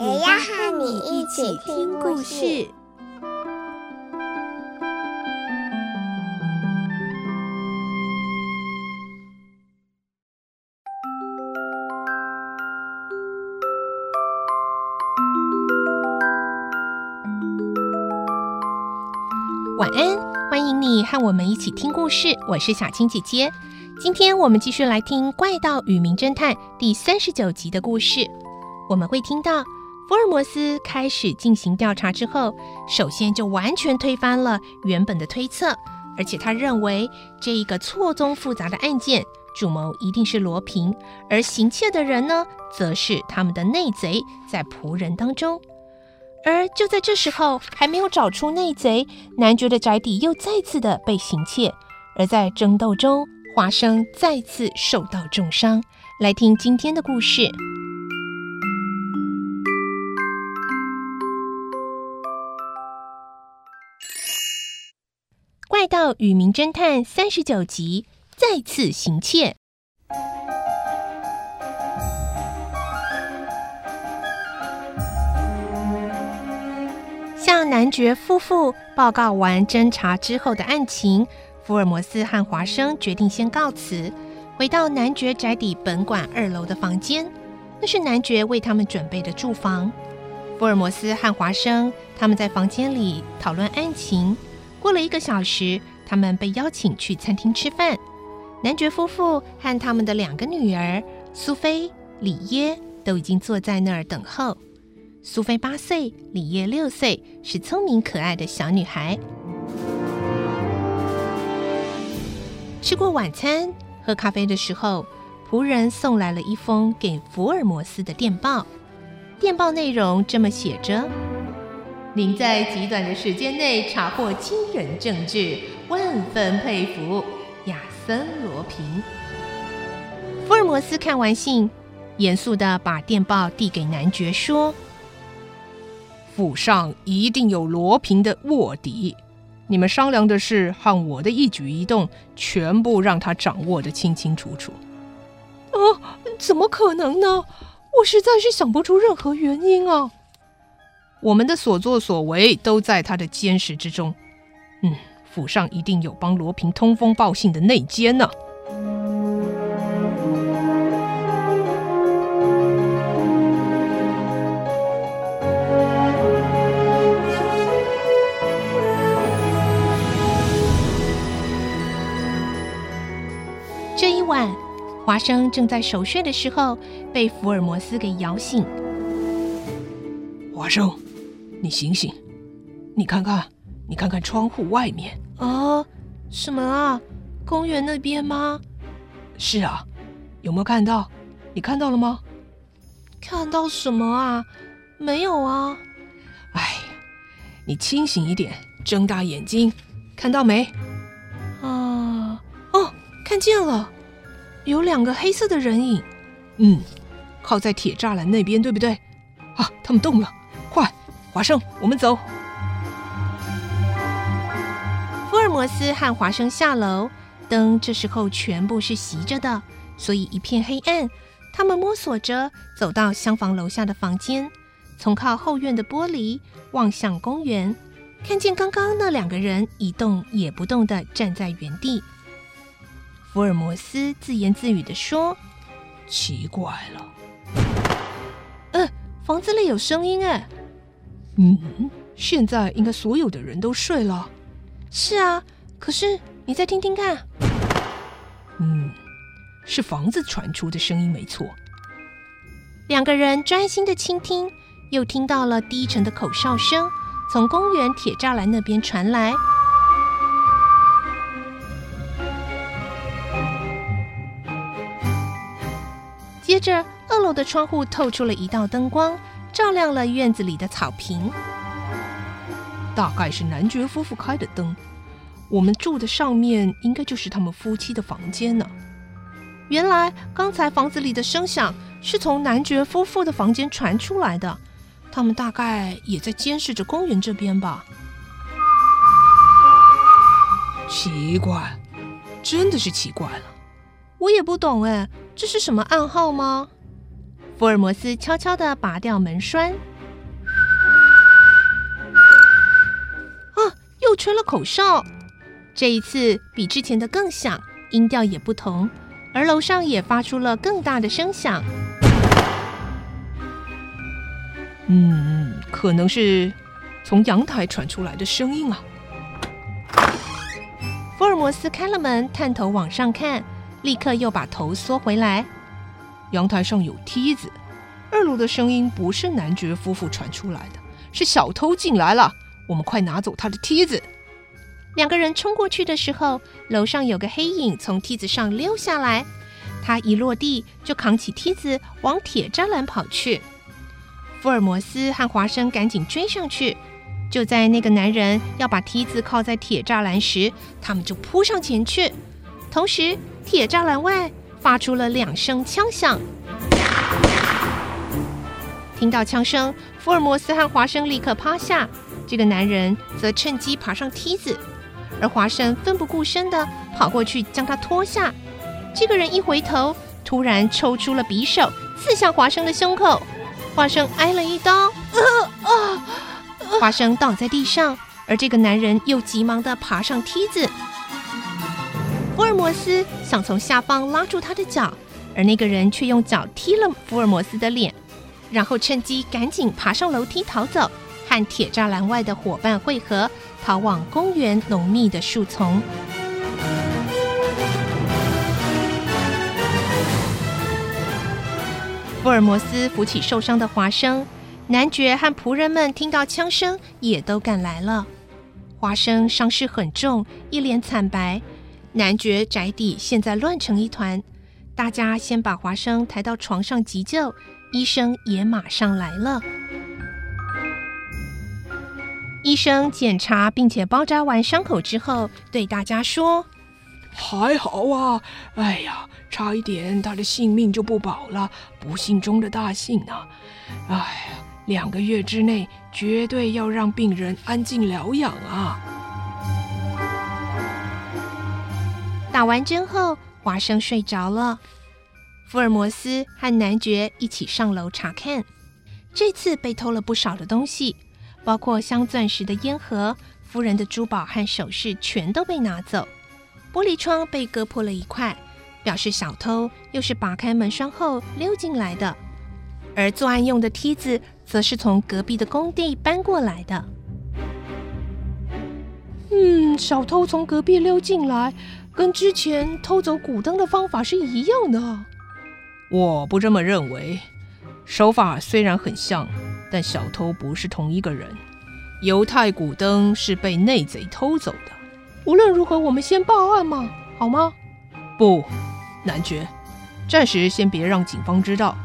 也要和你一起听故事。晚安，欢迎你和我们一起听故事。我是小青姐姐，今天我们继续来听《怪盗与名侦探》第三十九集的故事。我们会听到福尔摩斯开始进行调查之后，首先就完全推翻了原本的推测，而且他认为这一个错综复杂的案件主谋一定是罗平，而行窃的人呢，则是他们的内贼在仆人当中。而就在这时候，还没有找出内贼，男爵的宅邸又再次的被行窃。而在争斗中，华生再次受到重伤。来听今天的故事，《怪盗与名侦探》三十九集，再次行窃。向男爵夫妇报告完侦查之后的案情，福尔摩斯和华生决定先告辞，回到男爵宅邸本馆二楼的房间。那是男爵为他们准备的住房。福尔摩斯和华生他们在房间里讨论案情。过了一个小时，他们被邀请去餐厅吃饭。男爵夫妇和他们的两个女儿苏菲、里耶都已经坐在那儿等候。苏菲八岁，里耶六岁，是聪明可爱的小女孩。吃过晚餐，喝咖啡的时候，仆人送来了一封给福尔摩斯的电报。电报内容这么写着：“您在极短的时间内查获惊人证据，万分佩服，亚森·罗平。”福尔摩斯看完信，严肃的把电报递给男爵，说。府上一定有罗平的卧底，你们商量的事和我的一举一动，全部让他掌握的清清楚楚。哦，怎么可能呢？我实在是想不出任何原因啊！我们的所作所为都在他的监视之中。嗯，府上一定有帮罗平通风报信的内奸呢。这一晚，华生正在熟睡的时候，被福尔摩斯给摇醒。华生，你醒醒，你看看，你看看窗户外面。啊，什么啊？公园那边吗？是啊，有没有看到？你看到了吗？看到什么啊？没有啊。哎，你清醒一点，睁大眼睛，看到没？啊，哦，看见了。有两个黑色的人影，嗯，靠在铁栅栏那边，对不对？啊，他们动了，快，华生，我们走。福尔摩斯和华生下楼，灯这时候全部是熄着的，所以一片黑暗。他们摸索着走到厢房楼下的房间，从靠后院的玻璃望向公园，看见刚刚那两个人一动也不动地站在原地。福尔摩斯自言自语地说：“奇怪了，嗯、呃，房子里有声音哎，嗯，现在应该所有的人都睡了。是啊，可是你再听听看，嗯，是房子传出的声音没错。”两个人专心的倾听，又听到了低沉的口哨声从公园铁栅栏那边传来。接着，二楼的窗户透出了一道灯光，照亮了院子里的草坪。大概是男爵夫妇开的灯。我们住的上面应该就是他们夫妻的房间呢。原来刚才房子里的声响是从男爵夫妇的房间传出来的，他们大概也在监视着公园这边吧。奇怪，真的是奇怪了。我也不懂哎，这是什么暗号吗？福尔摩斯悄悄地拔掉门栓，啊，又吹了口哨。这一次比之前的更响，音调也不同，而楼上也发出了更大的声响。嗯，可能是从阳台传出来的声音啊。福尔摩斯开了门，探头往上看，立刻又把头缩回来。阳台上有梯子，二楼的声音不是男爵夫妇传出来的，是小偷进来了。我们快拿走他的梯子。两个人冲过去的时候，楼上有个黑影从梯子上溜下来。他一落地就扛起梯子往铁栅栏跑去。福尔摩斯和华生赶紧追上去。就在那个男人要把梯子靠在铁栅栏时，他们就扑上前去。同时，铁栅栏外发出了两声枪响。听到枪声，福尔摩斯和华生立刻趴下，这个男人则趁机爬上梯子。而华生奋不顾身的跑过去将他拖下。这个人一回头，突然抽出了匕首，刺向华生的胸口。华生挨了一刀，啊啊！华生倒在地上，而这个男人又急忙的爬上梯子。福尔摩斯想从下方拉住他的脚，而那个人却用脚踢了福尔摩斯的脸，然后趁机赶紧爬上楼梯逃走，和铁栅栏外的伙伴会合。逃往公园浓密的树丛。福尔摩斯扶起受伤的华生，男爵和仆人们听到枪声也都赶来了。华生伤势很重，一脸惨白。男爵宅邸现在乱成一团，大家先把华生抬到床上急救，医生也马上来了。医生检查并且包扎完伤口之后，对大家说：“还好啊，哎呀，差一点他的性命就不保了，不幸中的大幸啊！哎呀，两个月之内绝对要让病人安静疗养啊！”打完针后，华生睡着了。福尔摩斯和男爵一起上楼查看，这次被偷了不少的东西。包括镶钻石的烟盒、夫人的珠宝和首饰，全都被拿走。玻璃窗被割破了一块，表示小偷又是拔开门栓后溜进来的。而作案用的梯子，则是从隔壁的工地搬过来的。嗯，小偷从隔壁溜进来，跟之前偷走古灯的方法是一样的。我不这么认为，手法虽然很像。但小偷不是同一个人，犹太古灯是被内贼偷走的。无论如何，我们先报案嘛，好吗？不，男爵，暂时先别让警方知道。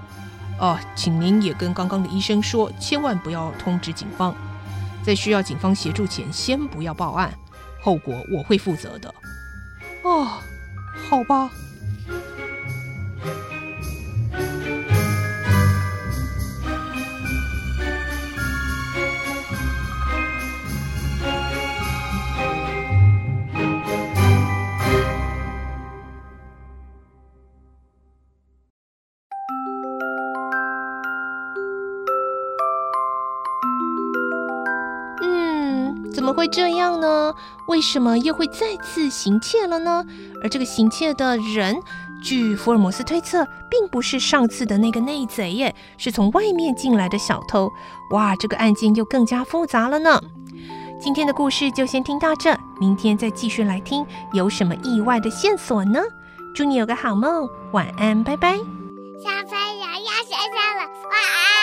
哦，请您也跟刚刚的医生说，千万不要通知警方。在需要警方协助前，先不要报案，后果我会负责的。哦，好吧。怎么会这样呢？为什么又会再次行窃了呢？而这个行窃的人，据福尔摩斯推测，并不是上次的那个内贼耶，是从外面进来的小偷。哇，这个案件又更加复杂了呢。今天的故事就先听到这，明天再继续来听，有什么意外的线索呢？祝你有个好梦，晚安，拜拜。小朋友要睡觉了，晚安。